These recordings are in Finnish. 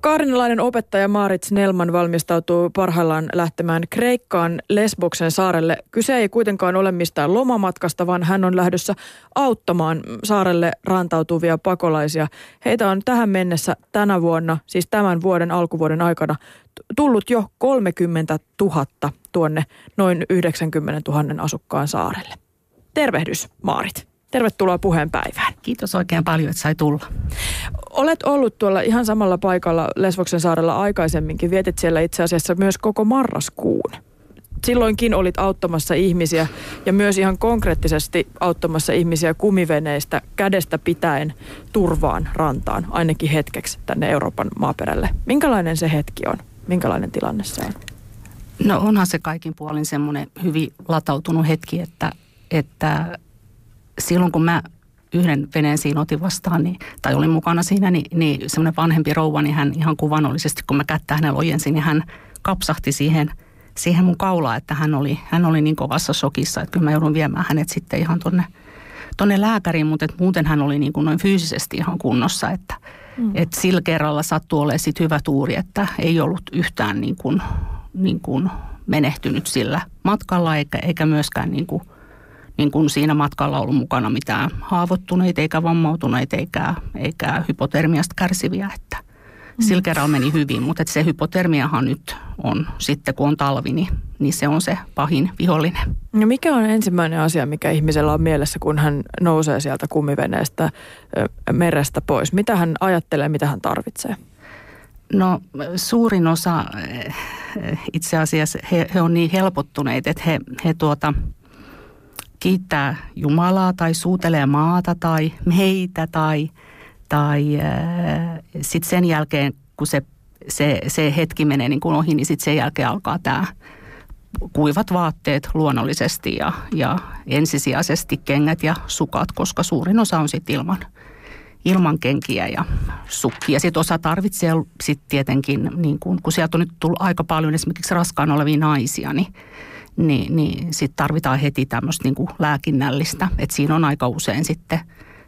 Kaarinalainen opettaja Maarit Snellman valmistautuu parhaillaan lähtemään Kreikkaan Lesboksen saarelle. Kyse ei kuitenkaan ole mistään lomamatkasta, vaan hän on lähdössä auttamaan saarelle rantautuvia pakolaisia. Heitä on tähän mennessä tänä vuonna, siis tämän vuoden alkuvuoden aikana, tullut jo 30 000 tuonne noin 90 000 asukkaan saarelle. Tervehdys, Maarit. Tervetuloa puheenpäivään. Kiitos oikein paljon, että sai tulla. Olet ollut tuolla ihan samalla paikalla Lesvoksen saarella aikaisemminkin. Vietit siellä itse asiassa myös koko marraskuun. Silloinkin olit auttamassa ihmisiä ja myös ihan konkreettisesti auttamassa ihmisiä kumiveneistä kädestä pitäen turvaan rantaan, ainakin hetkeksi tänne Euroopan maaperälle. Minkälainen se hetki on? Minkälainen tilanne se on? No onhan se kaikin puolin semmoinen hyvin latautunut hetki, että, että silloin kun mä yhden veneen siinä otin vastaan, niin, tai olin mukana siinä, niin, niin semmoinen vanhempi rouva, niin hän ihan kuvannollisesti, kun mä kättä hänellä ojensin, niin hän kapsahti siihen, siihen mun kaulaan, että hän oli, hän oli niin kovassa shokissa, että kyllä mä joudun viemään hänet sitten ihan tonne, tonne lääkäriin, mutta et muuten hän oli niin kuin noin fyysisesti ihan kunnossa, että mm. et sillä kerralla sattui olemaan sit hyvä tuuri, että ei ollut yhtään niin kuin, niin kuin menehtynyt sillä matkalla eikä, eikä myöskään niin kuin – niin kuin siinä matkalla ollut mukana mitään haavoittuneita eikä vammautuneita eikä, eikä hypotermiasta kärsiviä. Että mm. sillä kerralla meni hyvin, mutta se hypotermiahan nyt on sitten kun on talvi, niin, niin se on se pahin vihollinen. No mikä on ensimmäinen asia, mikä ihmisellä on mielessä, kun hän nousee sieltä kumiveneestä merestä pois? Mitä hän ajattelee, mitä hän tarvitsee? No suurin osa itse asiassa he, he on niin helpottuneet, että he, he tuota – kiittää Jumalaa tai suutelee maata tai meitä tai, tai äh, sitten sen jälkeen, kun se, se, se hetki menee niin kuin ohi, niin sitten sen jälkeen alkaa tämä kuivat vaatteet luonnollisesti ja, ja ensisijaisesti kengät ja sukat, koska suurin osa on sitten ilman, ilman kenkiä ja sukkia. Sitten osa tarvitsee sitten tietenkin, niin kun, kun sieltä on nyt tullut aika paljon esimerkiksi raskaan olevia naisia, niin niin, niin sitten tarvitaan heti tämmöistä niin lääkinnällistä. Että siinä on aika usein sitten,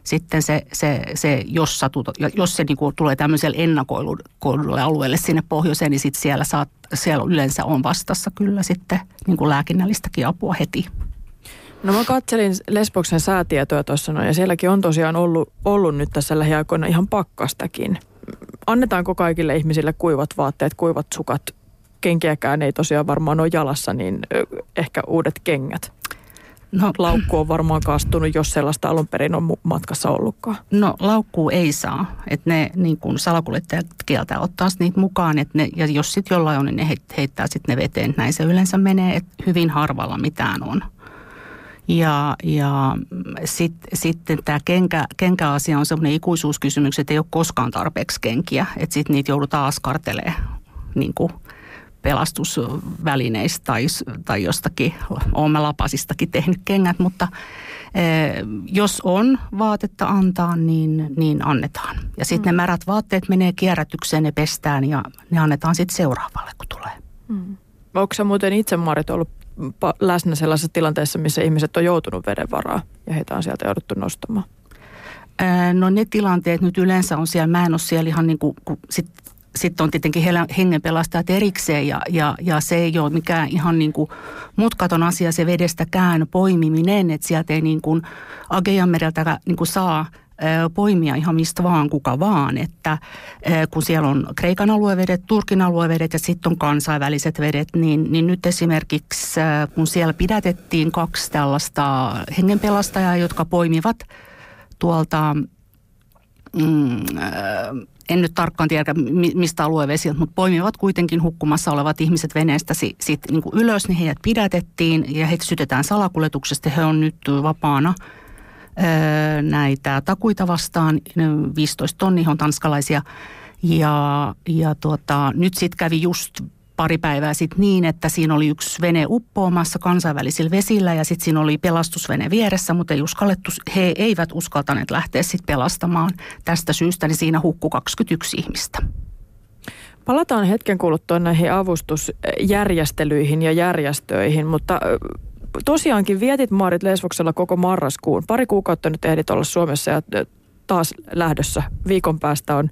sitten se, se, se jos, satut, jos se niin kuin tulee tämmöiselle ennakoidulle alueelle sinne pohjoiseen, niin sitten siellä, saat, siellä yleensä on vastassa kyllä sitten niin kuin lääkinnällistäkin apua heti. No mä katselin Lesboksen säätietoja tuossa noin, ja sielläkin on tosiaan ollut, ollut nyt tässä lähiaikoina ihan pakkastakin. Annetaanko kaikille ihmisille kuivat vaatteet, kuivat sukat kenkiäkään ei tosiaan varmaan ole jalassa, niin ehkä uudet kengät. No, laukku on varmaan kastunut, jos sellaista alun perin on matkassa ollutkaan. No laukku ei saa. Että ne niin kuin salakuljettajat kieltää ottaa niitä mukaan. Että ne, ja jos sitten jollain on, niin ne heittää sitten ne veteen. Näin se yleensä menee, että hyvin harvalla mitään on. Ja, ja sitten sit tämä kenkä, kenkäasia on sellainen ikuisuuskysymys, että ei ole koskaan tarpeeksi kenkiä. Että sitten niitä joudutaan askartelemaan niin kuin pelastusvälineistä tai, tai jostakin, olemme lapasistakin tehnyt kengät, mutta e, jos on vaatetta antaa, niin, niin annetaan. Ja sitten mm. ne märät vaatteet menee kierrätykseen, ne pestään ja ne annetaan sitten seuraavalle, kun tulee. Mm. Onko sä muuten itse, Marit, ollut läsnä sellaisessa tilanteessa, missä ihmiset on joutunut veden varaa ja heitä on sieltä jouduttu nostamaan? No ne tilanteet nyt yleensä on siellä, mä en ole siellä ihan niin kuin, kun sit sitten on tietenkin hengenpelastajat erikseen ja, ja, ja se ei ole mikään ihan niin kuin mutkaton asia se vedestäkään poimiminen, että sieltä ei niin kuin Ageanmereltä niin kuin saa poimia ihan mistä vaan, kuka vaan. Että kun siellä on Kreikan aluevedet, Turkin aluevedet ja sitten on kansainväliset vedet, niin, niin nyt esimerkiksi kun siellä pidätettiin kaksi tällaista hengenpelastajaa, jotka poimivat tuolta mm, en nyt tarkkaan tiedä mistä aluevesiltä, mutta poimivat kuitenkin hukkumassa olevat ihmiset veneestä sit, sit niin kuin ylös, niin heidät pidätettiin ja heitä sytetään salakuljetuksesta. He on nyt vapaana näitä takuita vastaan, 15 tonni, on tanskalaisia. Ja, ja tuota, nyt sitten kävi just pari päivää sitten niin, että siinä oli yksi vene uppoamassa kansainvälisillä vesillä ja sitten siinä oli pelastusvene vieressä, mutta ei uskallettu, he eivät uskaltaneet lähteä sitten pelastamaan. Tästä syystä niin siinä hukku 21 ihmistä. Palataan hetken kuluttua näihin avustusjärjestelyihin ja järjestöihin, mutta tosiaankin vietit Maarit Lesvoksella koko marraskuun. Pari kuukautta nyt ehdit olla Suomessa ja taas lähdössä. Viikon päästä on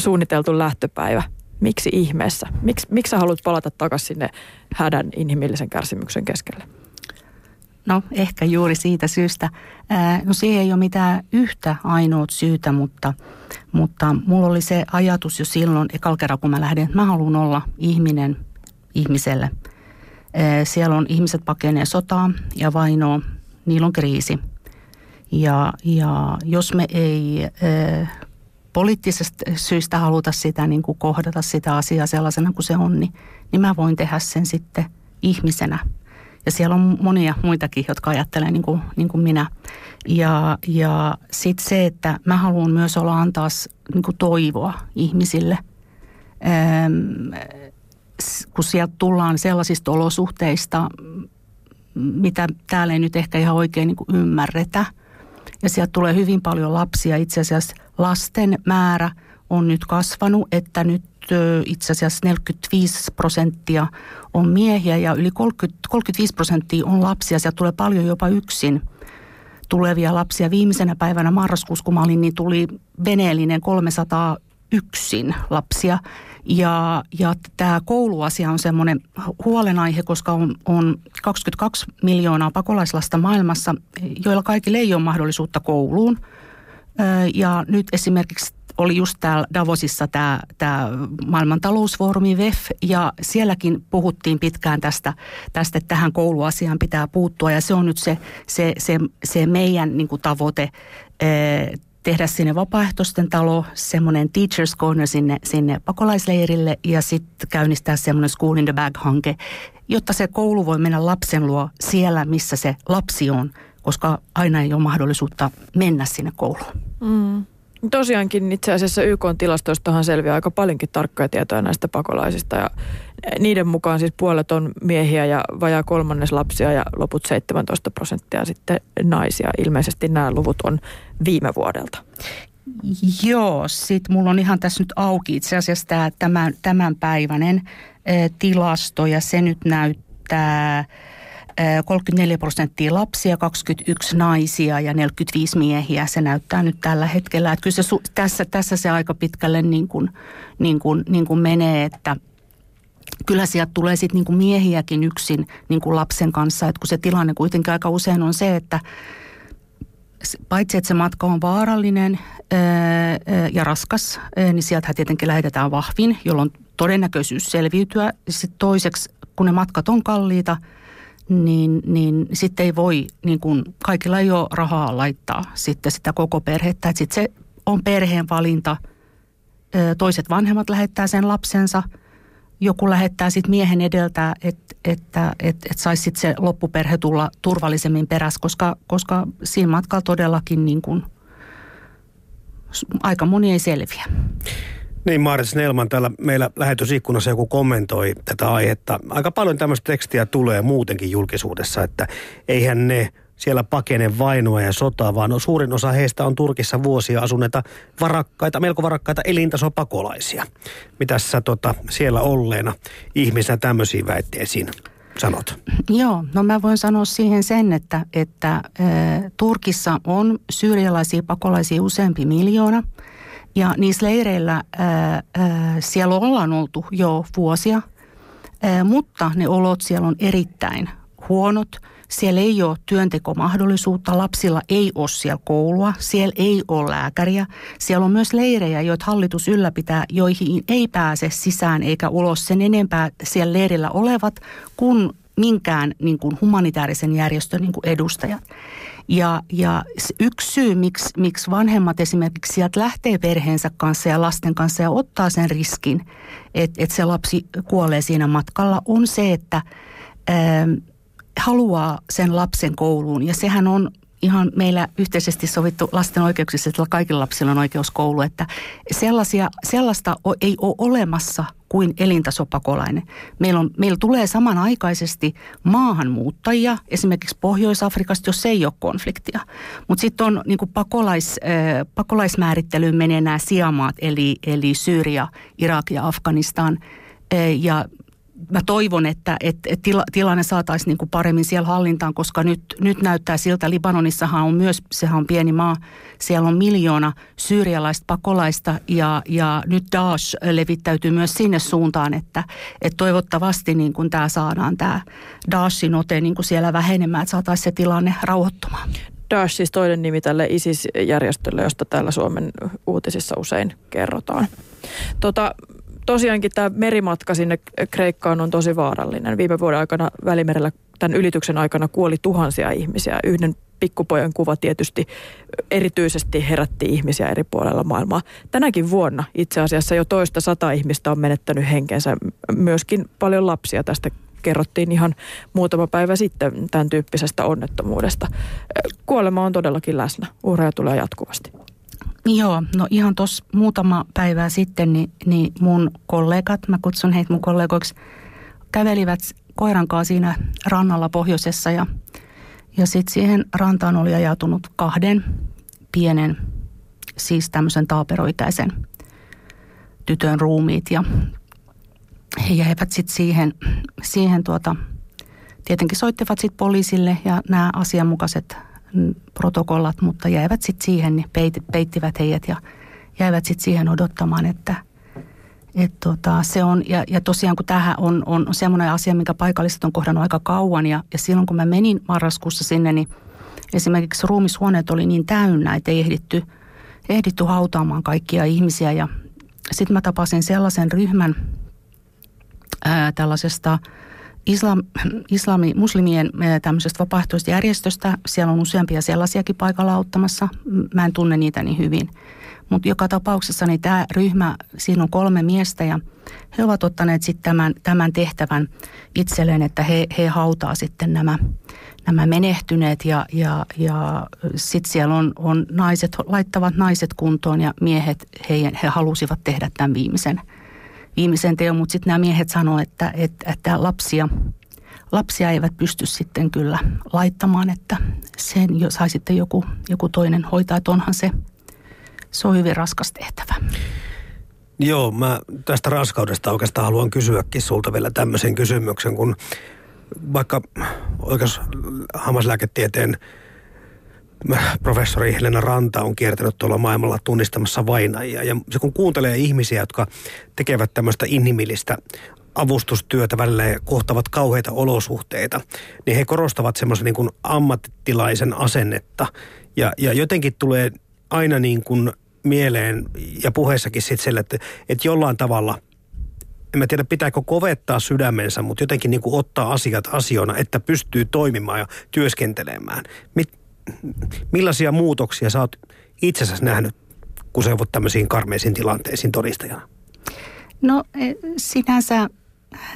suunniteltu lähtöpäivä. Miksi ihmeessä? Miks, miksi sä haluat palata takaisin sinne hädän inhimillisen kärsimyksen keskelle? No ehkä juuri siitä syystä. No siihen ei ole mitään yhtä ainoa syytä, mutta, mutta mulla oli se ajatus jo silloin ekalla kerran, kun mä lähdin, että mä haluan olla ihminen ihmiselle. Siellä on ihmiset pakenee sotaa ja vainoa, niillä on kriisi. Ja, ja jos me ei poliittisesta syistä haluta sitä niin kuin kohdata sitä asiaa sellaisena kuin se on, niin, niin mä voin tehdä sen sitten ihmisenä – ja siellä on monia muitakin, jotka ajattelee niin kuin, niin kuin minä. Ja, ja sitten se, että mä haluan myös olla antaa niin kuin toivoa ihmisille. Ähm, kun sieltä tullaan sellaisista olosuhteista, mitä täällä ei nyt ehkä ihan oikein niin kuin ymmärretä. Ja sieltä tulee hyvin paljon lapsia. Itse asiassa lasten määrä on nyt kasvanut, että nyt itse asiassa 45 prosenttia on miehiä ja yli 30, 35 prosenttia on lapsia. Sieltä tulee paljon jopa yksin tulevia lapsia. Viimeisenä päivänä marraskuussa, kun mä olin, niin tuli veneellinen 300 yksin lapsia. Ja, ja tämä kouluasia on semmoinen huolenaihe, koska on, on 22 miljoonaa pakolaislasta maailmassa, joilla kaikille ei ole mahdollisuutta kouluun. Ja nyt esimerkiksi oli just täällä Davosissa tämä, tämä maailman talousfoorumi VEF ja sielläkin puhuttiin pitkään tästä, tästä että tähän kouluasiaan pitää puuttua ja se on nyt se, se, se, se meidän niin kuin tavoite tehdä sinne vapaaehtoisten talo, semmoinen Teachers Corner sinne, sinne pakolaisleirille ja sitten käynnistää semmoinen School in the Bag-hanke, jotta se koulu voi mennä lapsen luo siellä, missä se lapsi on, koska aina ei ole mahdollisuutta mennä sinne kouluun. Mm. Tosiaankin itse asiassa YK-tilastoistahan selviää aika paljonkin tarkkoja tietoja näistä pakolaisista ja niiden mukaan siis puolet on miehiä ja vajaa kolmannes lapsia ja loput 17 prosenttia sitten naisia. Ilmeisesti nämä luvut on viime vuodelta. Joo, sitten mulla on ihan tässä nyt auki itse asiassa tämä tämän, tämänpäiväinen eh, tilasto ja se nyt näyttää 34 prosenttia lapsia, 21 naisia ja 45 miehiä. Se näyttää nyt tällä hetkellä. Että kyllä se, tässä, tässä se aika pitkälle niin kuin, niin kuin, niin kuin menee, että kyllä sieltä tulee sitten niin miehiäkin yksin niin kuin lapsen kanssa. Että kun se tilanne kuitenkin aika usein on se, että paitsi että se matka on vaarallinen ja raskas, niin sieltä tietenkin lähetetään vahvin, jolloin todennäköisyys selviytyä. Sitten toiseksi, kun ne matkat on kalliita – niin, niin sitten ei voi, niin kuin kaikilla ei ole rahaa laittaa sitten sitä koko perhettä. Että sitten se on perheen valinta. Toiset vanhemmat lähettää sen lapsensa, joku lähettää sitten miehen edeltä, että, että, että, että saisi sitten se loppuperhe tulla turvallisemmin perässä, koska, koska siinä matkalla todellakin niin kuin, aika moni ei selviä. Niin, Maarit Snellman täällä meillä lähetysikkunassa joku kommentoi tätä aihetta. Aika paljon tämmöistä tekstiä tulee muutenkin julkisuudessa, että eihän ne siellä pakene vainoa ja sotaa, vaan suurin osa heistä on Turkissa vuosia asuneita varakkaita, melko varakkaita elintasopakolaisia. Mitäs sä tota, siellä olleena ihmisenä tämmöisiin väitteisiin sanot? Joo, no mä voin sanoa siihen sen, että, että äh, Turkissa on syyrialaisia pakolaisia useampi miljoona – ja niissä leireillä ää, ää, siellä ollaan oltu jo vuosia, ää, mutta ne olot siellä on erittäin huonot. Siellä ei ole työntekomahdollisuutta, lapsilla ei ole siellä koulua, siellä ei ole lääkäriä. Siellä on myös leirejä, joita hallitus ylläpitää, joihin ei pääse sisään eikä ulos sen enempää siellä leirillä olevat kuin minkään niin kuin humanitaarisen järjestön niin kuin edustajat. Ja, ja yksi syy, miksi, miksi vanhemmat esimerkiksi sieltä lähtee perheensä kanssa ja lasten kanssa ja ottaa sen riskin, että, että se lapsi kuolee siinä matkalla, on se, että ää, haluaa sen lapsen kouluun. Ja sehän on ihan meillä yhteisesti sovittu lasten oikeuksissa, että kaikilla lapsilla on oikeus koulu, että sellaisia, sellaista ei ole olemassa kuin elintasopakolainen. Meillä, on, meillä tulee samanaikaisesti maahanmuuttajia, esimerkiksi Pohjois-Afrikasta, jos ei ole konfliktia. Mutta sitten on niin pakolais, äh, pakolaismäärittelyyn menee nämä siamaat, eli, eli Syyria, Irak ja Afganistan. Äh, ja mä toivon, että, että, että tila, tilanne saataisiin niin kuin paremmin siellä hallintaan, koska nyt, nyt näyttää siltä, Libanonissahan on myös, sehän on pieni maa, siellä on miljoona syyrialaista pakolaista ja, ja nyt Daesh levittäytyy myös sinne suuntaan, että, että toivottavasti niin kuin tämä saadaan tämä Daeshin ote niin kuin siellä vähenemään, että saataisiin se tilanne rauhoittumaan. Daesh siis toinen nimi tälle ISIS-järjestölle, josta täällä Suomen uutisissa usein kerrotaan. Tota, tosiaankin tämä merimatka sinne Kreikkaan on tosi vaarallinen. Viime vuoden aikana Välimerellä tämän ylityksen aikana kuoli tuhansia ihmisiä. Yhden pikkupojan kuva tietysti erityisesti herätti ihmisiä eri puolella maailmaa. Tänäkin vuonna itse asiassa jo toista sata ihmistä on menettänyt henkensä. Myöskin paljon lapsia tästä kerrottiin ihan muutama päivä sitten tämän tyyppisestä onnettomuudesta. Kuolema on todellakin läsnä. Uhreja tulee jatkuvasti. Joo, no ihan tuossa muutama päivää sitten niin, niin mun kollegat, mä kutsun heitä mun kollegoiksi, kävelivät koiran kanssa siinä rannalla pohjoisessa ja, ja sitten siihen rantaan oli ajautunut kahden pienen, siis tämmöisen taaperoikäisen tytön ruumiit ja he jäivät sitten siihen, siihen tuota, tietenkin soittivat sitten poliisille ja nämä asianmukaiset protokollat, mutta jäivät sitten siihen, niin peit, peittivät heidät ja jäivät sitten siihen odottamaan, että et tota, se on, ja, ja tosiaan kun tähän on, on semmoinen asia, mikä paikalliset on kohdannut aika kauan, ja, ja silloin kun mä menin marraskuussa sinne, niin esimerkiksi ruumishuoneet oli niin täynnä, että ei ehditty, ehditty hautaamaan kaikkia ihmisiä, ja sitten mä tapasin sellaisen ryhmän ää, tällaisesta – islam, islami, muslimien tämmöisestä vapaaehtoisesta järjestöstä. Siellä on useampia sellaisiakin paikalla auttamassa. Mä en tunne niitä niin hyvin. Mutta joka tapauksessa niin tämä ryhmä, siinä on kolme miestä ja he ovat ottaneet sitten tämän, tämän tehtävän itselleen, että he, he hautaa sitten nämä, nämä menehtyneet ja, ja, ja sitten siellä on, on naiset, laittavat naiset kuntoon ja miehet, he, he halusivat tehdä tämän viimeisen – viimeisen teon, mutta sitten nämä miehet sanoivat, että, että, että lapsia, lapsia eivät pysty sitten kyllä laittamaan, että sen jo sai sitten joku, joku toinen hoitaa, että onhan se, se on hyvin raskas tehtävä. Joo, mä tästä raskaudesta oikeastaan haluan kysyäkin sulta vielä tämmöisen kysymyksen, kun vaikka oikeus hammaslääketieteen professori Helena Ranta on kiertänyt tuolla maailmalla tunnistamassa vainajia. Ja se kun kuuntelee ihmisiä, jotka tekevät tämmöistä inhimillistä avustustyötä välillä ja kohtavat kauheita olosuhteita, niin he korostavat semmoisen niin kuin ammattilaisen asennetta. Ja, ja jotenkin tulee aina niin kuin mieleen ja puheessakin sitten sille, että, että jollain tavalla – en mä tiedä pitääkö kovettaa sydämensä, mutta jotenkin niin kuin ottaa asiat asioina, että pystyy toimimaan ja työskentelemään. Mit, millaisia muutoksia sä oot itsessäsi nähnyt, kun sä voit tämmöisiin karmeisiin tilanteisiin todistajana? No e, sinänsä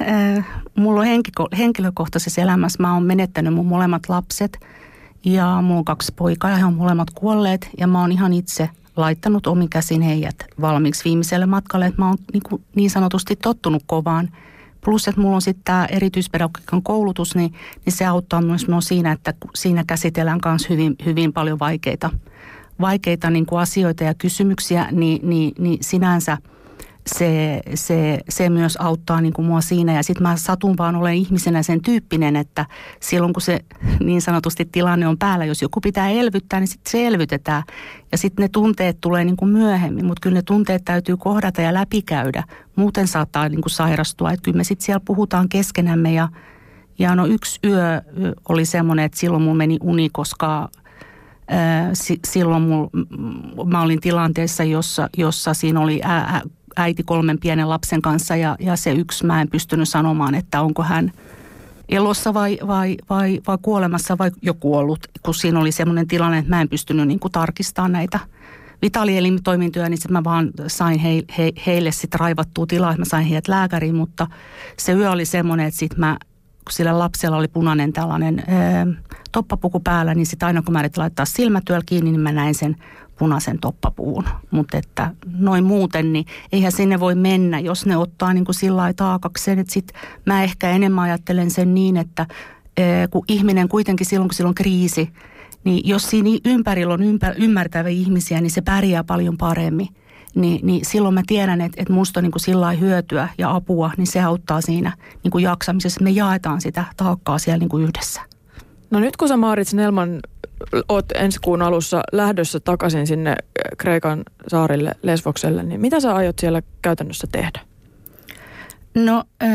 äh, mulla on henkilökohtaisessa elämässä, mä oon menettänyt mun molemmat lapset ja mulla on kaksi poikaa ja he on molemmat kuolleet. Ja mä oon ihan itse laittanut omin käsin heidät valmiiksi viimeiselle matkalle, että mä oon niin, kuin, niin sanotusti tottunut kovaan – Plus, että mulla on sitten tämä erityispedagogiikan koulutus, niin, niin se auttaa myös minua siinä, että siinä käsitellään myös hyvin, hyvin paljon vaikeita, vaikeita niin kuin asioita ja kysymyksiä, niin, niin, niin sinänsä – se, se, se myös auttaa niin kuin mua siinä. Ja sitten mä satun vaan olen ihmisenä sen tyyppinen, että silloin kun se niin sanotusti tilanne on päällä, jos joku pitää elvyttää, niin sitten se elvytetään. Ja sitten ne tunteet tulee niin kuin myöhemmin, mutta kyllä ne tunteet täytyy kohdata ja läpikäydä. Muuten saattaa niin kuin sairastua. Että kyllä me sitten siellä puhutaan keskenämme ja, ja no yksi yö oli semmoinen, että silloin mun meni uni, koska silloin mul, mä olin tilanteessa, jossa, jossa siinä oli ää, äiti kolmen pienen lapsen kanssa ja, ja se yksi mä en pystynyt sanomaan, että onko hän elossa vai, vai, vai, vai kuolemassa vai jo kuollut, kun siinä oli semmoinen tilanne, että mä en pystynyt niin kuin tarkistamaan näitä vitaalielimitoimintoja, niin sitten mä vaan sain he, he, heille sitten raivattua tilaa, että mä sain heidät lääkäriin, mutta se yö oli semmoinen, että sitten mä, kun sillä lapsella oli punainen tällainen ää, toppapuku päällä, niin sitten aina kun mä laittaa silmätyöllä kiinni, niin mä näin sen punaisen toppapuun. Mutta että noin muuten, niin eihän sinne voi mennä, jos ne ottaa niin kuin sillä taakakseen. Että sit mä ehkä enemmän ajattelen sen niin, että kun ihminen kuitenkin silloin, kun silloin on kriisi, niin jos siinä ympärillä on ympär, ymmärtäviä ihmisiä, niin se pärjää paljon paremmin. niin, niin silloin mä tiedän, että, että musta on niin sillä hyötyä ja apua, niin se auttaa siinä niin kuin jaksamisessa. Me jaetaan sitä taakkaa siellä niin kuin yhdessä. No nyt kun sä Maarit Snellman oot ensi kuun alussa lähdössä takaisin sinne Kreikan saarille Lesvokselle, niin mitä sä aiot siellä käytännössä tehdä? No äh,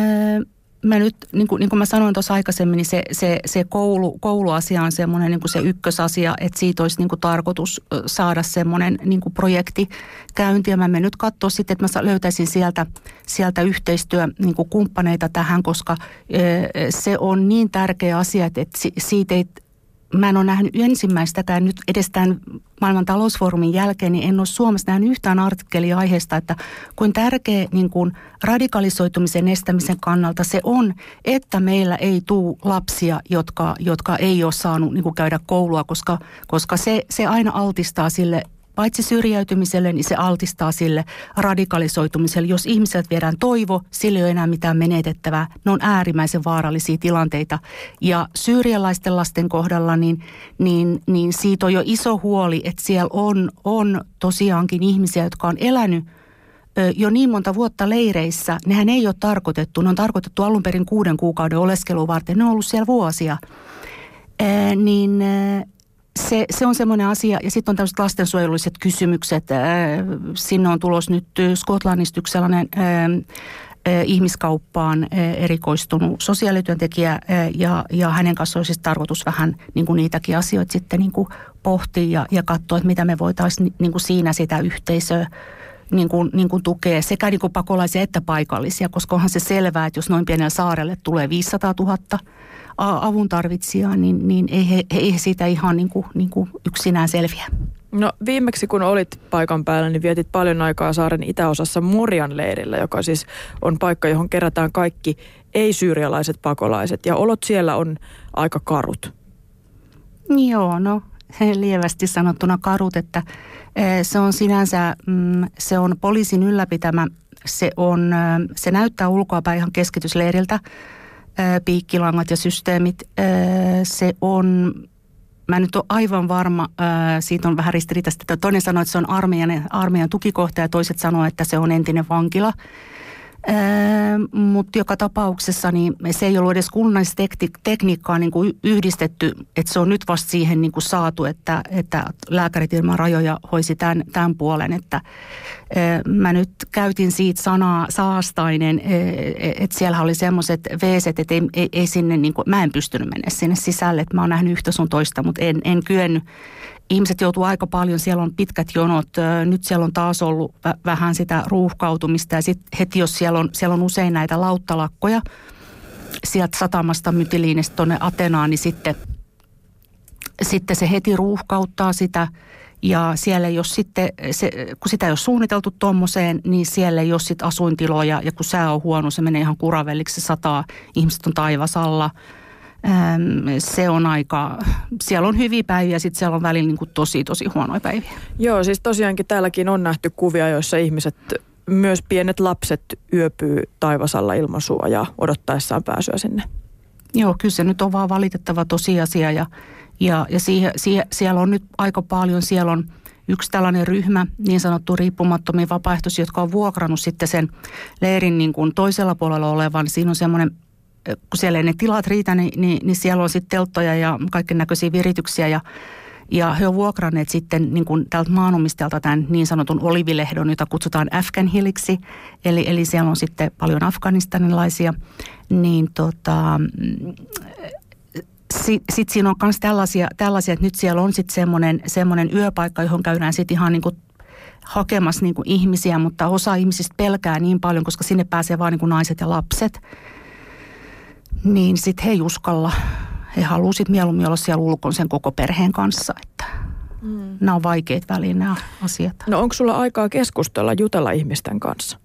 mä nyt, niin kuin, niin kuin mä sanoin tuossa aikaisemmin, niin se, se, se koulu, kouluasia on semmoinen niin kuin se ykkösasia, että siitä olisi niin kuin tarkoitus saada semmoinen niin kuin projekti käyntiin. Mä menen nyt katsoa sitten, että mä löytäisin sieltä, sieltä yhteistyö niin kuin kumppaneita tähän, koska se on niin tärkeä asia, että siitä ei mä en ole nähnyt ensimmäistäkään nyt edes tämän maailman talousfoorumin jälkeen, niin en ole Suomessa nähnyt yhtään artikkelia aiheesta, että kuin tärkeä niin kuin radikalisoitumisen estämisen kannalta se on, että meillä ei tule lapsia, jotka, jotka ei ole saanut niin kuin käydä koulua, koska, koska se, se aina altistaa sille paitsi syrjäytymiselle, niin se altistaa sille radikalisoitumiselle. Jos ihmiset viedään toivo, sillä ei ole enää mitään menetettävää. Ne on äärimmäisen vaarallisia tilanteita. Ja syyrialaisten lasten kohdalla, niin, niin, niin siitä on jo iso huoli, että siellä on, on tosiaankin ihmisiä, jotka on elänyt jo niin monta vuotta leireissä, nehän ei ole tarkoitettu. Ne on tarkoitettu alun perin kuuden kuukauden oleskelua varten. Ne on ollut siellä vuosia. Ää, niin se, se on semmoinen asia, ja sitten on tämmöiset lastensuojelulliset kysymykset. Sinne on tulos nyt Skotlannista yksi sellainen ihmiskauppaan erikoistunut sosiaalityöntekijä ja, ja hänen kanssa olisi siis tarkoitus vähän niin kuin niitäkin asioita sitten niin kuin pohtia ja, ja katsoa, että mitä me voitaisiin niin kuin siinä sitä yhteisöä niin kuin, niin kuin tukea sekä niin kuin pakolaisia että paikallisia, koska onhan se selvää, että jos noin pienellä saarelle tulee 500 000 avun tarvitsijaa, niin, niin ei, he, ei he siitä ihan niin kuin, niin kuin yksinään selviä. No viimeksi kun olit paikan päällä, niin vietit paljon aikaa saaren itäosassa Morian leirillä, joka siis on paikka, johon kerätään kaikki ei-syyrialaiset pakolaiset. Ja olot siellä on aika karut. Joo, no lievästi sanottuna karut, että e, se on sinänsä, mm, se on poliisin ylläpitämä, se, on, se näyttää ulkoapäin ihan keskitysleiriltä, piikkilangat ja systeemit. Se on, mä nyt ole aivan varma, siitä on vähän ristiriitaista. Toinen sanoo, että se on armeijan, armeijan tukikohta ja toiset sanoo, että se on entinen vankila. Mutta joka tapauksessa niin se ei ollut edes kunnallistekniikkaa niin kuin yhdistetty, että se on nyt vasta siihen niin kuin saatu, että, että lääkärit ilman rajoja hoisi tämän, tämän puolen. Että, mä nyt käytin siitä sanaa saastainen, että siellä oli semmoiset veeset, että ei, ei, ei sinne, niin kuin, mä en pystynyt mennä sinne sisälle, että mä oon nähnyt yhtä sun toista, mutta en, en kyennyt ihmiset joutuu aika paljon, siellä on pitkät jonot, nyt siellä on taas ollut vähän sitä ruuhkautumista ja sitten heti jos siellä on, siellä on usein näitä lauttalakkoja sieltä satamasta Mytiliinistä tuonne Atenaan, niin sitten, sitten se heti ruuhkauttaa sitä. Ja siellä jos sitten, se, kun sitä ei ole suunniteltu tuommoiseen, niin siellä ole sitten asuintiloja. Ja kun sää on huono, se menee ihan kuravelliksi, se sataa, ihmiset on taivasalla – se on aika, siellä on hyviä päiviä, sitten siellä on välillä niin kuin tosi, tosi huonoja päiviä. Joo, siis tosiaankin täälläkin on nähty kuvia, joissa ihmiset, myös pienet lapset yöpyy taivasalla ilman suojaa odottaessaan pääsyä sinne. Joo, kyllä se nyt on vaan valitettava tosiasia ja, ja, ja siihen, siihen, siellä on nyt aika paljon, siellä on yksi tällainen ryhmä, niin sanottu riippumattomia vapaaehtoisia, jotka on vuokrannut sitten sen leirin niin kuin toisella puolella olevan. Siinä on semmoinen kun siellä ei ne tilat riitä, niin, niin, niin siellä on sitten telttoja ja kaiken näköisiä virityksiä ja ja he ovat vuokranneet sitten niin kuin tältä maanomistajalta tämän niin sanotun olivilehdon, jota kutsutaan Afghan Hilliksi. Eli, eli siellä on sitten paljon afganistanilaisia. Niin tota, sitten sit siinä on myös tällaisia, tällaisia, että nyt siellä on sitten semmoinen, semmoinen yöpaikka, johon käydään sitten ihan niin kuin hakemassa niin kuin ihmisiä, mutta osa ihmisistä pelkää niin paljon, koska sinne pääsee vain niin naiset ja lapset niin sitten he ei uskalla. He halusivat mieluummin olla siellä ulkon sen koko perheen kanssa, että mm. nämä on vaikeat väliin nämä asiat. No onko sulla aikaa keskustella, jutella ihmisten kanssa?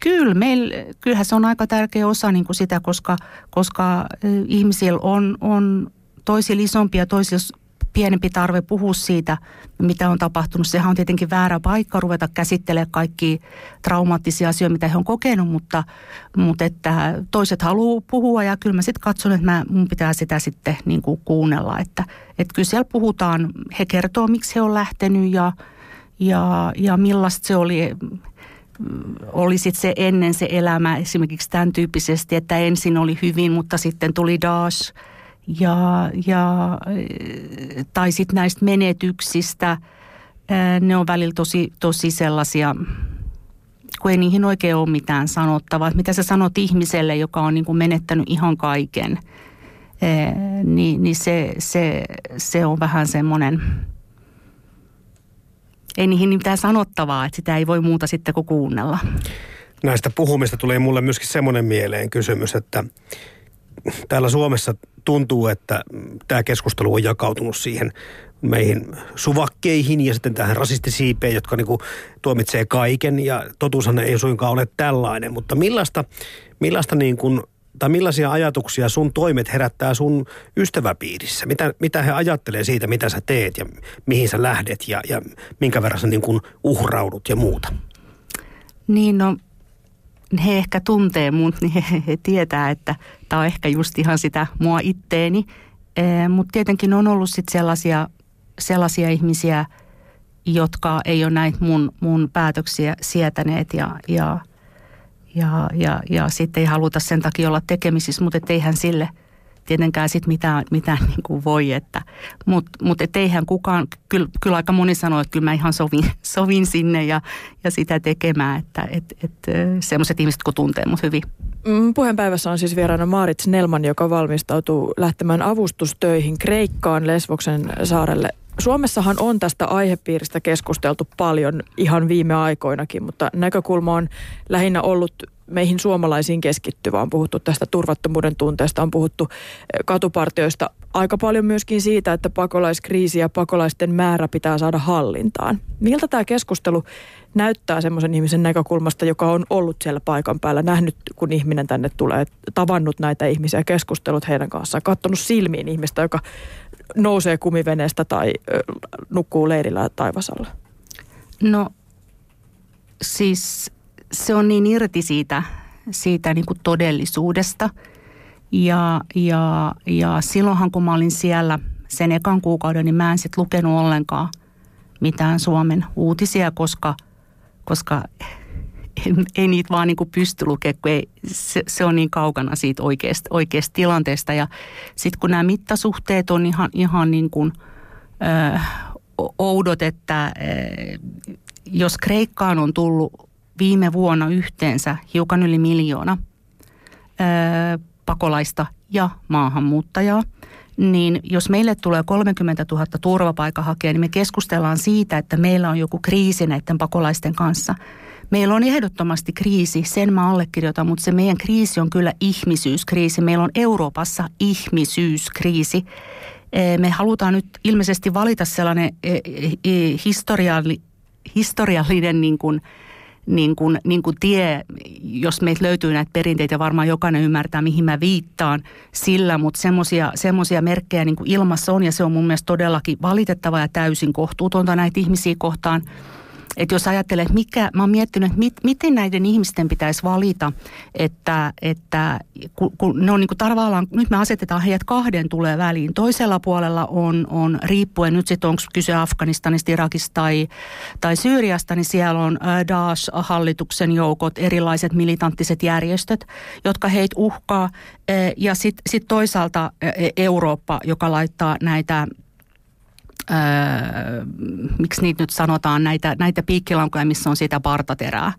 Kyllä, meillä, kyllähän se on aika tärkeä osa niin kuin sitä, koska, koska ihmisillä on, on toisilla isompia, toisilla pienempi tarve puhua siitä, mitä on tapahtunut. Sehän on tietenkin väärä paikka ruveta käsittelemään kaikki traumaattisia asioita, mitä he on kokenut, mutta, mutta että toiset haluaa puhua ja kyllä mä sitten katson, että mä, mun pitää sitä sitten niin kuin kuunnella. Että, että kyllä siellä puhutaan, he kertoo miksi he on lähtenyt ja, ja, ja millaista se oli, oli sit se ennen se elämä esimerkiksi tämän tyyppisesti, että ensin oli hyvin, mutta sitten tuli Daesh ja, ja, tai sitten näistä menetyksistä. Ne on välillä tosi, tosi sellaisia, kun ei niihin oikein ole mitään sanottavaa. Mitä sä sanot ihmiselle, joka on niin kuin menettänyt ihan kaiken, niin, niin se, se, se on vähän semmoinen, ei niihin mitään sanottavaa, että sitä ei voi muuta sitten kuin kuunnella. Näistä puhumista tulee mulle myöskin semmoinen mieleen kysymys, että täällä Suomessa tuntuu, että tämä keskustelu on jakautunut siihen meihin suvakkeihin ja sitten tähän rasistisiipeen, jotka niin kuin tuomitsee kaiken ja totuushan ei suinkaan ole tällainen. Mutta millaista, millaista niin kuin, tai millaisia ajatuksia sun toimet herättää sun ystäväpiirissä? Mitä, mitä he ajattelee siitä, mitä sä teet ja mihin sä lähdet ja, ja minkä verran sä niin kuin uhraudut ja muuta? Niin no he ehkä tuntee mut, niin he, he tietää, että tämä on ehkä just ihan sitä mua itteeni. Mutta tietenkin on ollut sitten sellaisia, sellaisia ihmisiä, jotka ei ole näitä mun, mun päätöksiä sietäneet ja, ja, ja, ja, ja sitten ei haluta sen takia olla tekemisissä, mutta eihän sille – tietenkään sit mitään, mitään niin kuin voi. Mutta mut et eihän kukaan, kyllä, kyllä aika moni sanoo, että kyllä mä ihan sovin, sovin sinne ja, ja sitä tekemään, että et, et, semmoiset ihmiset kun tuntee mut hyvin. Mm, puheenpäivässä on siis vieraana Maarit Nelman, joka valmistautuu lähtemään avustustöihin Kreikkaan Lesvoksen saarelle. Suomessahan on tästä aihepiiristä keskusteltu paljon ihan viime aikoinakin, mutta näkökulma on lähinnä ollut meihin suomalaisiin keskittyvä. On puhuttu tästä turvattomuuden tunteesta, on puhuttu eh, katupartioista aika paljon myöskin siitä, että pakolaiskriisi ja pakolaisten määrä pitää saada hallintaan. Miltä tämä keskustelu näyttää semmoisen ihmisen näkökulmasta, joka on ollut siellä paikan päällä, nähnyt kun ihminen tänne tulee, tavannut näitä ihmisiä, keskustellut heidän kanssaan, katsonut silmiin ihmistä, joka nousee kumiveneestä tai nukkuu leirillä taivasalla? No siis se on niin irti siitä, siitä niin kuin todellisuudesta. Ja, ja, ja silloinhan kun mä olin siellä sen ekan kuukauden, niin mä en sitten lukenut ollenkaan mitään Suomen uutisia, koska, koska ei, ei niitä vaan niin kuin pysty lukemaan, kun ei, se, se on niin kaukana siitä oikeasta, oikeasta tilanteesta. Ja sitten kun nämä mittasuhteet on ihan, ihan niin kuin, ö, oudot, että ö, jos Kreikkaan on tullut viime vuonna yhteensä hiukan yli miljoona ö, pakolaista ja maahanmuuttajaa. Niin jos meille tulee 30 000 turvapaikanhakijaa, niin me keskustellaan siitä, että meillä on joku kriisi näiden pakolaisten kanssa. Meillä on ehdottomasti kriisi, sen mä allekirjoitan, mutta se meidän kriisi on kyllä ihmisyyskriisi. Meillä on Euroopassa ihmisyyskriisi. Me halutaan nyt ilmeisesti valita sellainen historiallinen niin kuin, niin kuin, niin kuin tie, jos meiltä löytyy näitä perinteitä, varmaan jokainen ymmärtää, mihin mä viittaan sillä, mutta semmoisia merkkejä niin kuin ilmassa on ja se on mun mielestä todellakin valitettava ja täysin kohtuutonta näitä ihmisiä kohtaan – että jos ajattelee, että mikä, mä oon miettinyt, että mit, miten näiden ihmisten pitäisi valita, että, että kun, kun ne on niin kuin tavallaan, nyt me asetetaan heidät kahden tulee väliin. Toisella puolella on, on riippuen nyt sitten onko kyse Afganistanista, Irakista tai, tai Syyriasta, niin siellä on Daesh-hallituksen joukot, erilaiset militanttiset järjestöt, jotka heitä uhkaa. Ja sitten sit toisaalta Eurooppa, joka laittaa näitä öö, miksi niitä nyt sanotaan, näitä, näitä piikkilankoja, missä on sitä partaterää,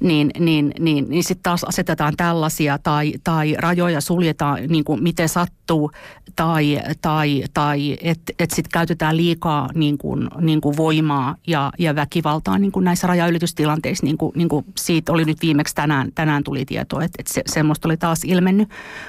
niin, niin, niin, niin sitten taas asetetaan tällaisia tai, tai rajoja suljetaan niin kuin miten sattuu tai, tai, tai että et sitten käytetään liikaa niin kuin, niin kuin voimaa ja, ja väkivaltaa niin kuin näissä rajaylitystilanteissa, niin kuin, niin kuin siitä oli nyt viimeksi tänään, tänään tuli tieto, että, että se, semmoista oli taas ilmennyt,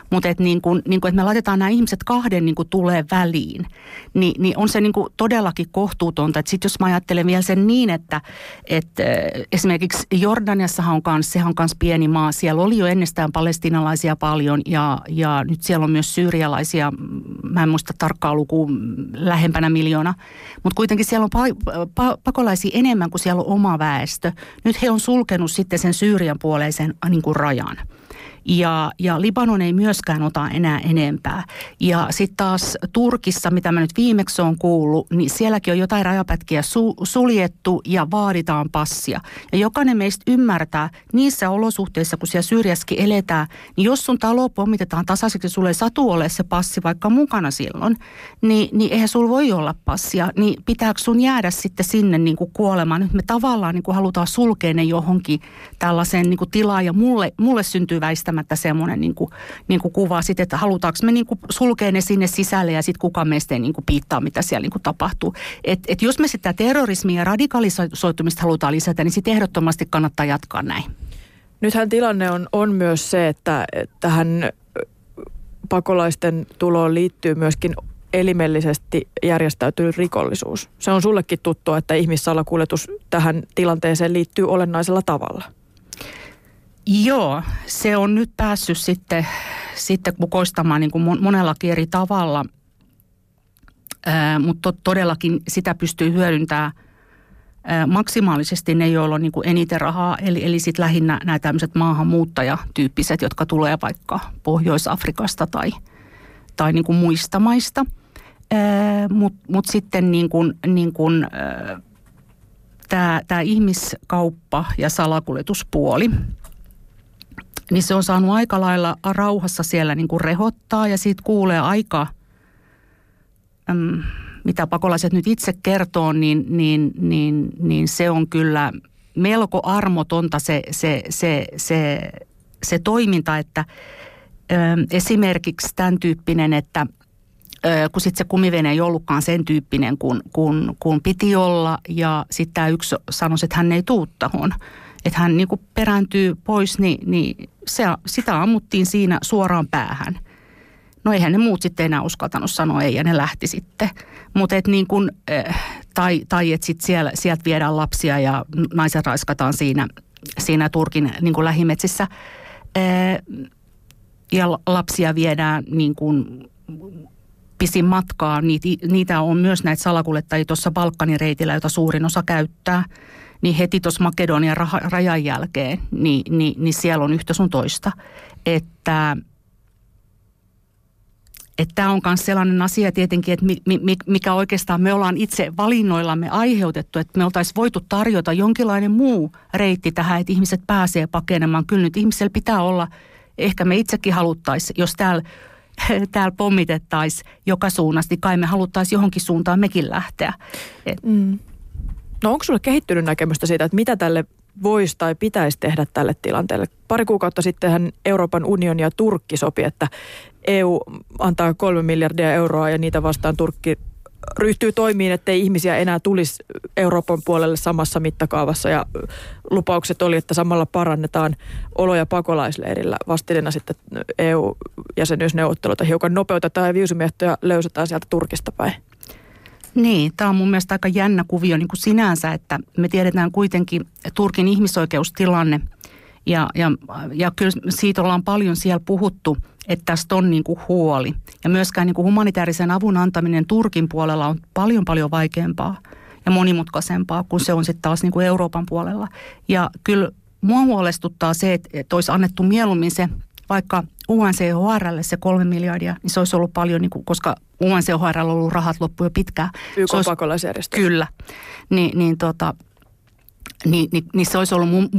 mutta että niin kuin, niin kuin, että me laitetaan nämä ihmiset kahden niin kuin tulee väliin, niin, niin on se niin kuin todellakin kohtuutonta. Sitten jos mä ajattelen vielä sen niin, että, että esimerkiksi Jordaniassahan on kans, sehän on myös pieni maa. Siellä oli jo ennestään palestinalaisia paljon ja, ja nyt siellä on myös syyrialaisia, mä en muista tarkkaa lukua, lähempänä miljoona. Mutta kuitenkin siellä on pa- pa- pakolaisia enemmän kuin siellä on oma väestö. Nyt he on sulkenut sitten sen Syyrian puoleisen niin kuin rajan. Ja, ja Libanon ei myöskään ota enää enempää. Ja sitten taas Turkissa, mitä mä nyt viimeksi on kuullut, niin sielläkin on jotain rajapätkiä su, suljettu ja vaaditaan passia. Ja jokainen meistä ymmärtää niissä olosuhteissa, kun siellä Syyriaskin eletään, niin jos sun talo pommitetaan tasaiseksi, sulle ei satu ole se passi vaikka mukana silloin, niin, niin eihän sulla voi olla passia. Niin pitääkö sun jäädä sitten sinne niin kuin kuolemaan? Nyt me tavallaan niin kuin halutaan sulkea ne johonkin tällaiseen niin kuin tilaan ja mulle, mulle syntyy väistämättä semmoinen niin kuin, niin kuin kuva sitten, että halutaanko me niin kuin sulkea ne sinne sisälle ja sitten kuka meistä ei niin kuin piittaa, mitä siellä niin kuin tapahtuu. Et, et jos me sitä terrorismia ja radikalisoitumista halutaan lisätä, niin sitten ehdottomasti kannattaa jatkaa näin. Nythän tilanne on, on myös se, että tähän pakolaisten tuloon liittyy myöskin elimellisesti järjestäytynyt rikollisuus. Se on sullekin tuttua, että ihmissalakuljetus tähän tilanteeseen liittyy olennaisella tavalla. Joo, se on nyt päässyt sitten, sitten kukoistamaan niin kuin monellakin eri tavalla, mutta todellakin sitä pystyy hyödyntämään maksimaalisesti ne, joilla on niin kuin eniten rahaa, eli, eli sitten lähinnä nämä tämmöiset maahanmuuttajatyyppiset, jotka tulee vaikka Pohjois-Afrikasta tai, tai niin kuin muista maista – mutta mut sitten niin kuin, niin kuin, tämä ihmiskauppa ja salakuljetuspuoli, niin se on saanut aika lailla rauhassa siellä niin kuin rehottaa ja siitä kuulee aika, äm, mitä pakolaiset nyt itse kertoo, niin, niin, niin, niin se on kyllä melko armotonta se, se, se, se, se toiminta, että äm, esimerkiksi tämän tyyppinen, että – kun sitten se kumivene ei ollutkaan sen tyyppinen kuin, kuin, kuin piti olla. Ja sitten tämä yksi sanoi, että hän ei tuu tahon. Että hän niinku perääntyy pois, niin, niin se, sitä ammuttiin siinä suoraan päähän. No eihän ne muut sitten enää uskaltanut sanoa ei ja ne lähti sitten. Mutta et niin kun, tai, tai että sitten siellä, sieltä viedään lapsia ja naiset raiskataan siinä, siinä Turkin niin kuin lähimetsissä. Ja lapsia viedään niin kuin pisin matkaa. Niitä, niitä on myös näitä salakuljettajia tuossa Balkanin reitillä, jota suurin osa käyttää. Niin heti tuossa Makedonian rajan jälkeen, niin, niin, niin siellä on yhtä sun toista. Että tämä on myös sellainen asia tietenkin, että mikä oikeastaan me ollaan itse valinnoillamme aiheutettu, että me oltaisiin voitu tarjota jonkinlainen muu reitti tähän, että ihmiset pääsee pakenemaan. Kyllä nyt ihmisellä pitää olla, ehkä me itsekin haluttaisiin, jos täällä täällä pommitettaisiin joka suunnasti, kai me haluttaisiin johonkin suuntaan mekin lähteä. Et. Mm. No onko sulle kehittynyt näkemystä siitä, että mitä tälle voisi tai pitäisi tehdä tälle tilanteelle? Pari kuukautta sittenhän Euroopan unioni ja Turkki sopi, että EU antaa kolme miljardia euroa ja niitä vastaan Turkki ryhtyy toimiin, ettei ihmisiä enää tulisi Euroopan puolelle samassa mittakaavassa ja lupaukset oli, että samalla parannetaan oloja pakolaisleirillä. Vastilina sitten EU-jäsenyysneuvotteluita hiukan nopeutetaan ja viisumiehttoja löysetään sieltä Turkista päin. Niin, tämä on mun mielestä aika jännä kuvio niin kuin sinänsä, että me tiedetään kuitenkin Turkin ihmisoikeustilanne ja, ja, ja kyllä siitä ollaan paljon siellä puhuttu – että tästä on niin kuin huoli. Ja myöskään niin kuin humanitaarisen avun antaminen Turkin puolella on paljon paljon vaikeampaa ja monimutkaisempaa kuin se on sitten taas niin kuin Euroopan puolella. Ja kyllä mua huolestuttaa se, että olisi annettu mieluummin se vaikka UNCHRlle se kolme miljardia, niin se olisi ollut paljon, niin kuin, koska UNCHR on ollut rahat loppu jo pitkään. YK pakolaisjärjestö. Kyllä. Ni, niin tota, niin, niin, niin se olisi ollut mun,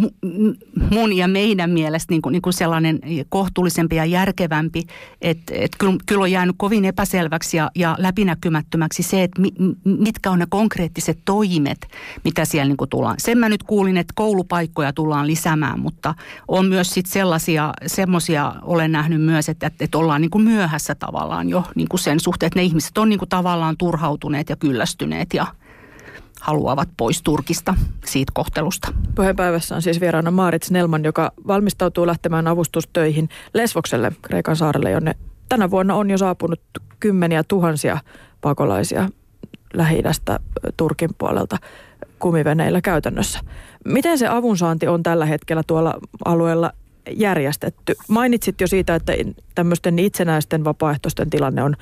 mun ja meidän mielestä niin kuin, niin kuin sellainen kohtuullisempi ja järkevämpi, että et kyllä, kyllä on jäänyt kovin epäselväksi ja, ja läpinäkymättömäksi se, että mi, mitkä on ne konkreettiset toimet, mitä siellä niin kuin tullaan. Sen mä nyt kuulin, että koulupaikkoja tullaan lisäämään, mutta on myös sit sellaisia, semmoisia olen nähnyt myös, että, että ollaan niin kuin myöhässä tavallaan jo niin kuin sen suhteen, että ne ihmiset on niin kuin tavallaan turhautuneet ja kyllästyneet ja haluavat pois Turkista siitä kohtelusta. Puheenpäivässä on siis vieraana Maarit Nelman, joka valmistautuu lähtemään avustustöihin Lesvokselle, Kreikan saarelle, jonne tänä vuonna on jo saapunut kymmeniä tuhansia pakolaisia lähi Turkin puolelta kumiveneillä käytännössä. Miten se avunsaanti on tällä hetkellä tuolla alueella järjestetty? Mainitsit jo siitä, että tämmöisten itsenäisten vapaaehtoisten tilanne on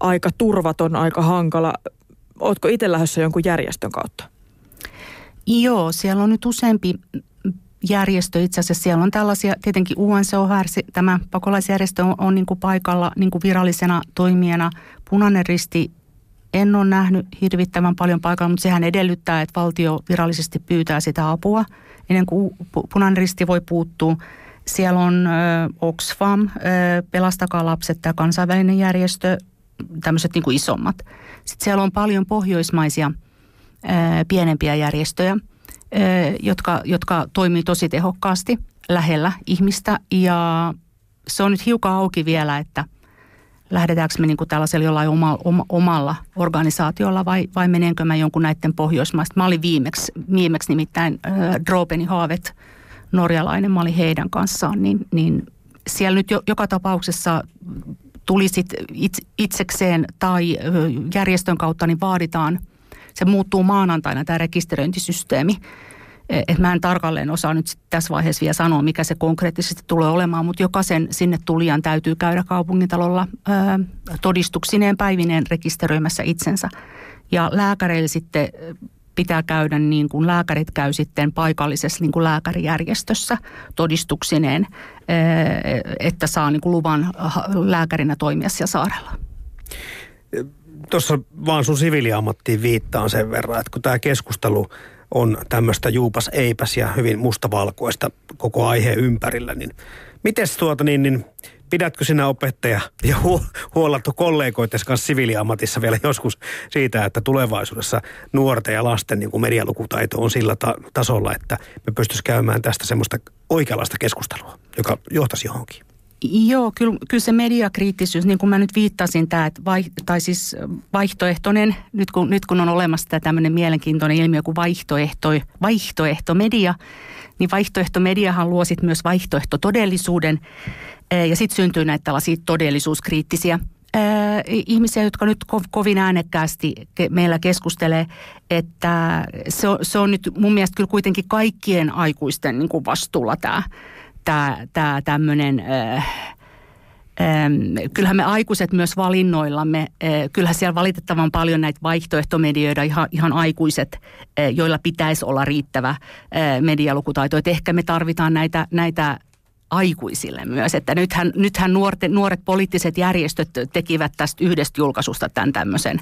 aika turvaton, aika hankala. Oletko itse lähdössä jonkun järjestön kautta? Joo, siellä on nyt useampi järjestö itse asiassa. Siellä on tällaisia, tietenkin UNCOHR, tämä pakolaisjärjestö on, on niin kuin paikalla niin kuin virallisena toimijana. Punainen risti en ole nähnyt hirvittävän paljon paikalla, mutta sehän edellyttää, että valtio virallisesti pyytää sitä apua ennen kuin punainen risti voi puuttua. Siellä on Oxfam, Pelastakaa lapset, tämä kansainvälinen järjestö, tämmöiset niin isommat. Sitten siellä on paljon pohjoismaisia pienempiä järjestöjä, jotka, jotka toimii tosi tehokkaasti lähellä ihmistä. Ja se on nyt hiukan auki vielä, että lähdetäänkö me niin kuin tällaisella jollain oma, oma, omalla organisaatiolla vai, vai menenkö mä jonkun näiden pohjoismaista. Mä olin viimeksi, viimeksi nimittäin äh, Haavet, norjalainen, mä olin heidän kanssaan, niin, niin siellä nyt jo, joka tapauksessa tuli sit itsekseen tai järjestön kautta, niin vaaditaan, se muuttuu maanantaina tämä rekisteröintisysteemi. E, et mä en tarkalleen osaa nyt tässä vaiheessa vielä sanoa, mikä se konkreettisesti tulee olemaan, mutta jokaisen sinne tulijan täytyy käydä kaupungintalolla ää, todistuksineen päivineen rekisteröimässä itsensä. Ja lääkäreille sitten pitää käydä niin kuin lääkärit käy sitten paikallisessa niin kuin lääkärijärjestössä todistuksineen, eh, että saa niin kuin luvan lääkärinä toimia siellä saarella. Tuossa vaan sun siviiliammattiin viittaan sen verran, että kun tämä keskustelu on tämmöistä juupas eipäs ja hyvin mustavalkoista koko aiheen ympärillä, niin miten tuota niin, niin pidätkö sinä opettaja ja hu- huolattu kollegoiden kanssa siviiliammatissa vielä joskus siitä, että tulevaisuudessa nuorten ja lasten niin kuin medialukutaito on sillä ta- tasolla, että me pystyisi käymään tästä semmoista oikeanlaista keskustelua, joka johtaisi johonkin? Joo, kyllä, kyllä se mediakriittisyys, niin kuin mä nyt viittasin, tämä, että vai, tai siis vaihtoehtoinen, nyt kun, nyt kun on olemassa tämä tämmöinen mielenkiintoinen ilmiö kuin vaihtoehto, vaihtoehtomedia, niin vaihtoehtomediahan luo sitten myös vaihtoehtotodellisuuden, ja sitten syntyy näitä tällaisia todellisuuskriittisiä ihmisiä, jotka nyt ko- kovin äänekkäästi meillä keskustelee, että se on, se on nyt mun mielestä kyllä kuitenkin kaikkien aikuisten niin kuin vastuulla tämä tää, tää tämmöinen... Äh, Kyllähän me aikuiset myös valinnoillamme, kyllähän siellä valitettavan paljon näitä vaihtoehtomedioita, ihan, ihan aikuiset, joilla pitäisi olla riittävä medialukutaito. Että ehkä me tarvitaan näitä, näitä aikuisille myös. Että nythän, nythän nuorten, nuoret poliittiset järjestöt tekivät tästä yhdestä julkaisusta tämän tämmöisen,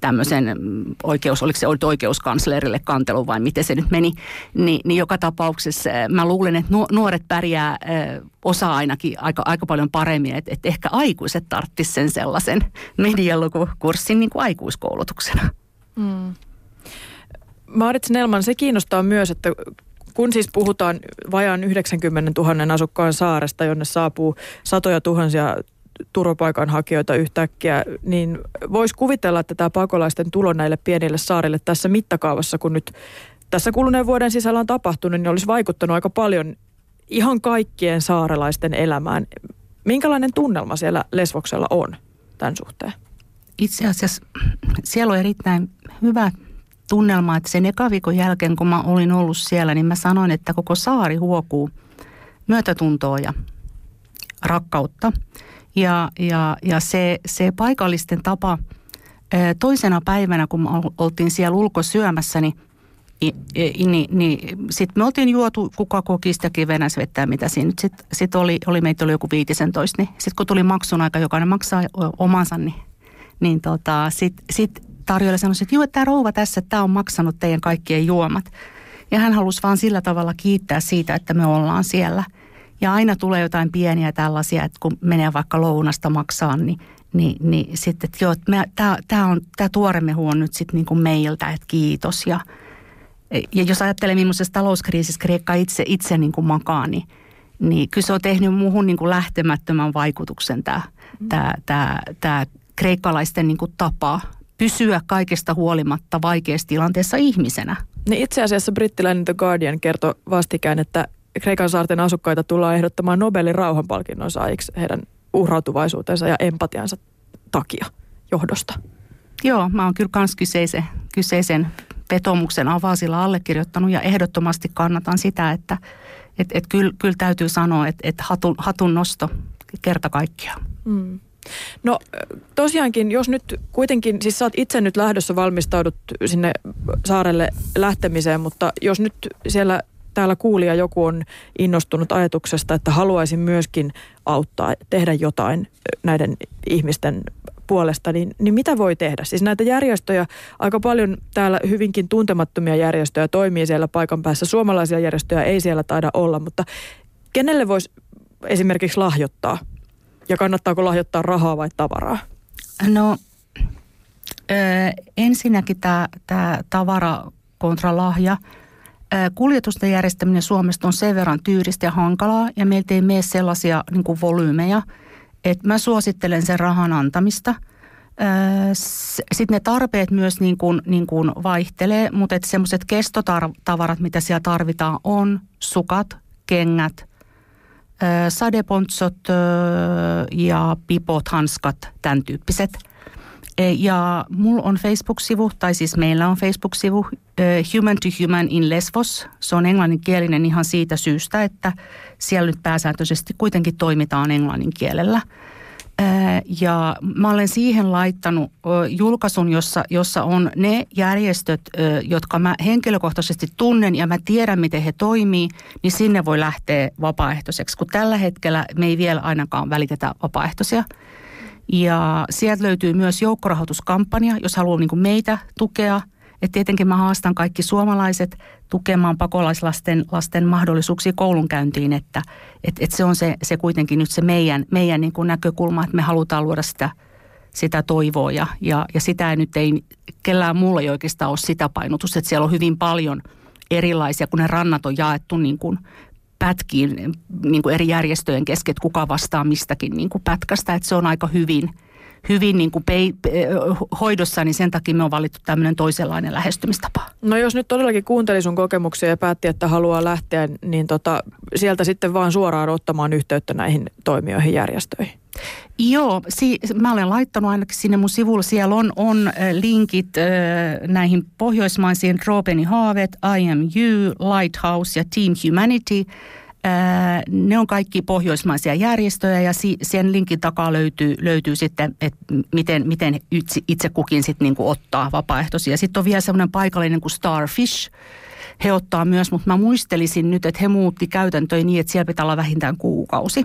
tämmöisen mm, oikeus, oliko se oikeuskanslerille kantelu vai miten se nyt meni, Ni, niin joka tapauksessa eh, mä luulen, että nuoret pärjää eh, osa ainakin aika, aika paljon paremmin, että, että ehkä aikuiset tarttis sen sellaisen medialukukurssin niin kuin aikuiskoulutuksena. Mm. Maarit Snellman, se kiinnostaa myös, että kun siis puhutaan vajaan 90 000 asukkaan saaresta, jonne saapuu satoja tuhansia turvapaikanhakijoita yhtäkkiä, niin voisi kuvitella, että tämä pakolaisten tulo näille pienille saarille tässä mittakaavassa, kun nyt tässä kuluneen vuoden sisällä on tapahtunut, niin olisi vaikuttanut aika paljon ihan kaikkien saarelaisten elämään. Minkälainen tunnelma siellä Lesvoksella on tämän suhteen? Itse asiassa siellä on erittäin hyvä tunnelma, että sen eka viikon jälkeen, kun mä olin ollut siellä, niin mä sanoin, että koko saari huokuu myötätuntoa ja rakkautta. Ja, ja, ja se, se paikallisten tapa toisena päivänä, kun me oltiin siellä ulkosyömässä, niin niin, niin, niin sitten me oltiin juotu kuka kokistakin venäsvettä, mitä siinä nyt sitten sit oli, oli, meitä oli joku 15, niin sitten kun tuli maksun aika, jokainen maksaa omansa, niin, niin tota, sitten sit tarjolla sanoi, että joo, tämä rouva tässä, tämä on maksanut teidän kaikkien juomat. Ja hän halusi vaan sillä tavalla kiittää siitä, että me ollaan siellä. Ja aina tulee jotain pieniä tällaisia, että kun menee vaikka lounasta maksaa, niin, niin, niin sitten, että joo, tämä, on, tämä tuoremehu on nyt sitten niin kuin meiltä, että kiitos. Ja, ja jos ajattelee, millaisessa talouskriisissä Kreikka itse, itse niin kuin makaa, niin, niin kyllä se on tehnyt muuhun niin kuin lähtemättömän vaikutuksen tämä, tämä, tämä, tämä kreikkalaisten niin kuin tapa pysyä kaikesta huolimatta vaikeassa tilanteessa ihmisenä. Niin itse asiassa brittiläinen The Guardian kertoi vastikään, että Kreikan saarten asukkaita tullaan ehdottamaan Nobelin rauhanpalkinnon saajiksi heidän uhrautuvaisuutensa ja empatiansa takia johdosta. Joo, mä oon kyllä kans kyseisen, kyseisen vetomuksen avaasilla allekirjoittanut ja ehdottomasti kannatan sitä, että et, et kyllä, kyllä täytyy sanoa, että et hatun, hatun nosto kerta kaikkiaan. Mm. No tosiaankin, jos nyt kuitenkin, siis sä oot itse nyt lähdössä valmistaudut sinne saarelle lähtemiseen, mutta jos nyt siellä täällä kuulija joku on innostunut ajatuksesta, että haluaisin myöskin auttaa, tehdä jotain näiden ihmisten puolesta, niin, niin mitä voi tehdä? Siis näitä järjestöjä, aika paljon täällä hyvinkin tuntemattomia järjestöjä toimii siellä paikan päässä. Suomalaisia järjestöjä ei siellä taida olla, mutta kenelle voisi esimerkiksi lahjoittaa? Ja kannattaako lahjoittaa rahaa vai tavaraa? No ö, ensinnäkin tämä tavara kontra lahja. Kuljetusten järjestäminen Suomesta on sen verran tyyristä ja hankalaa ja meiltä ei mene sellaisia niin kuin volyymeja, että mä suosittelen sen rahan antamista. Sitten ne tarpeet myös niin kuin, niin kuin vaihtelee, mutta semmoiset kestotavarat, mitä siellä tarvitaan, on sukat, kengät, sadepontsot ja pipot, hanskat, tämän tyyppiset – E, ja mulla on Facebook-sivu, tai siis meillä on Facebook-sivu Human to Human in Lesvos. Se on englanninkielinen ihan siitä syystä, että siellä nyt pääsääntöisesti kuitenkin toimitaan englannin kielellä. Ja mä olen siihen laittanut julkaisun, jossa, jossa on ne järjestöt, jotka mä henkilökohtaisesti tunnen ja mä tiedän, miten he toimii, niin sinne voi lähteä vapaaehtoiseksi, kun tällä hetkellä me ei vielä ainakaan välitetä vapaaehtoisia – ja sieltä löytyy myös joukkorahoituskampanja, jos haluaa niin meitä tukea. Et tietenkin mä haastan kaikki suomalaiset tukemaan pakolaislasten lasten mahdollisuuksia koulunkäyntiin, että et, et se on se, se kuitenkin nyt se meidän, meidän niin kuin näkökulma, että me halutaan luoda sitä, sitä toivoa ja, ja, ja sitä nyt ei, kellään muulla ei oikeastaan ole sitä painotusta, että siellä on hyvin paljon erilaisia, kun ne rannat on jaettu niin kuin pätkiin niin kuin eri järjestöjen kesken, että kuka vastaa mistäkin niin kuin pätkästä, että se on aika hyvin, hyvin niin kuin pei, hoidossa, niin sen takia me on valittu tämmöinen toisenlainen lähestymistapa. No jos nyt todellakin kuunteli sun kokemuksia ja päätti, että haluaa lähteä, niin tota, sieltä sitten vaan suoraan ottamaan yhteyttä näihin toimijoihin järjestöihin. Joo, si- mä olen laittanut ainakin sinne mun sivulla. Siellä on, on linkit äh, näihin pohjoismaisiin Dropeni Haavet, IMU, Lighthouse ja Team Humanity. Ne on kaikki pohjoismaisia järjestöjä ja sen linkin takaa löytyy, löytyy sitten, että miten, miten itse, itse kukin sitten niinku ottaa vapaaehtoisia. Sitten on vielä semmoinen paikallinen kuin Starfish, he ottaa myös, mutta mä muistelisin nyt, että he muutti käytäntöjä niin, että siellä pitää olla vähintään kuukausi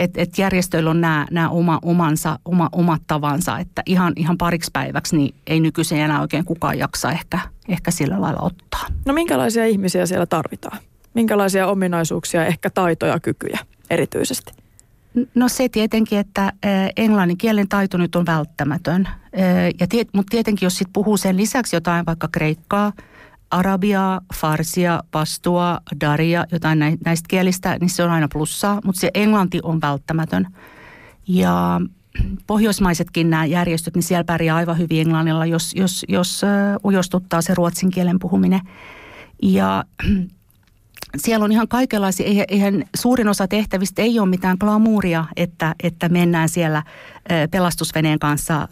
että et järjestöillä on nämä, nämä oma, omansa, oma, omat tavansa, että ihan, ihan pariksi päiväksi niin ei nykyisin enää oikein kukaan jaksa ehkä, ehkä sillä lailla ottaa. No minkälaisia ihmisiä siellä tarvitaan? Minkälaisia ominaisuuksia, ehkä taitoja, kykyjä erityisesti? No se tietenkin, että englannin kielen taito nyt on välttämätön. Ja tiet, mutta tietenkin, jos sitten puhuu sen lisäksi jotain vaikka kreikkaa – arabiaa, farsia, pastua, daria, jotain näistä kielistä, niin se on aina plussaa, mutta se englanti on välttämätön. Ja pohjoismaisetkin nämä järjestöt, niin siellä pärjää aivan hyvin englannilla, jos, jos, jos ujostuttaa se ruotsin kielen puhuminen. Ja siellä on ihan kaikenlaisia, eihän, suurin osa tehtävistä ei ole mitään glamouria, että, että mennään siellä pelastusveneen kanssa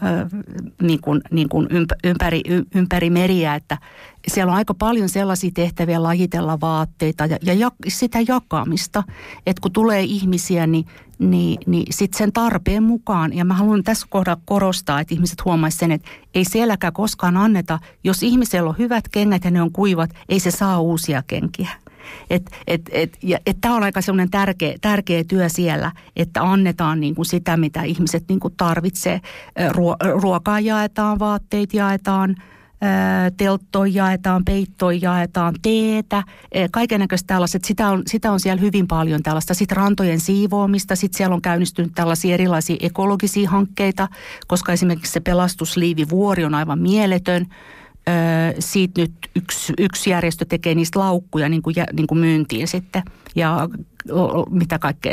niin kuin, niin kuin ympäri, ympäri meriä, että siellä on aika paljon sellaisia tehtäviä lajitella vaatteita ja, ja sitä jakamista, että kun tulee ihmisiä, niin, niin, niin sitten sen tarpeen mukaan, ja mä haluan tässä kohdassa korostaa, että ihmiset huomaisivat sen, että ei sielläkään koskaan anneta, jos ihmisellä on hyvät kengät ja ne on kuivat, ei se saa uusia kenkiä. Et, et, et, ja, et Tämä on aika sellainen tärkeä, tärkeä työ siellä, että annetaan niin kuin sitä, mitä ihmiset niin kuin tarvitsee. Ruo, ruokaa jaetaan, vaatteet jaetaan, telttoja jaetaan, peittoja jaetaan, teetä, kaikenlaista tällaiset. Sitä on, sitä on siellä hyvin paljon tällaista. Sitten rantojen siivoamista, sitten siellä on käynnistynyt tällaisia erilaisia ekologisia hankkeita, koska esimerkiksi se pelastusliivivuori on aivan mieletön siitä nyt yksi, yksi järjestö tekee niistä laukkuja niin kuin, niin kuin myyntiin sitten ja mitä kaikkea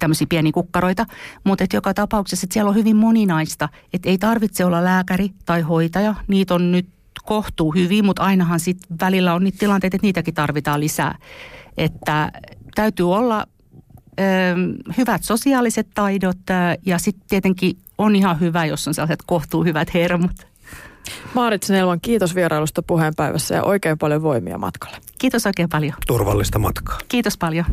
tämmöisiä pieniä kukkaroita, mutta joka tapauksessa että siellä on hyvin moninaista, että ei tarvitse olla lääkäri tai hoitaja, niitä on nyt kohtuu hyvin, mutta ainahan sitten välillä on niitä tilanteita, että niitäkin tarvitaan lisää. Että täytyy olla ö, hyvät sosiaaliset taidot ja sitten tietenkin on ihan hyvä, jos on sellaiset kohtuu hyvät hermot. Maarit Snellman, kiitos vierailusta puheenpäivässä ja oikein paljon voimia matkalle. Kiitos oikein paljon. Turvallista matkaa. Kiitos paljon.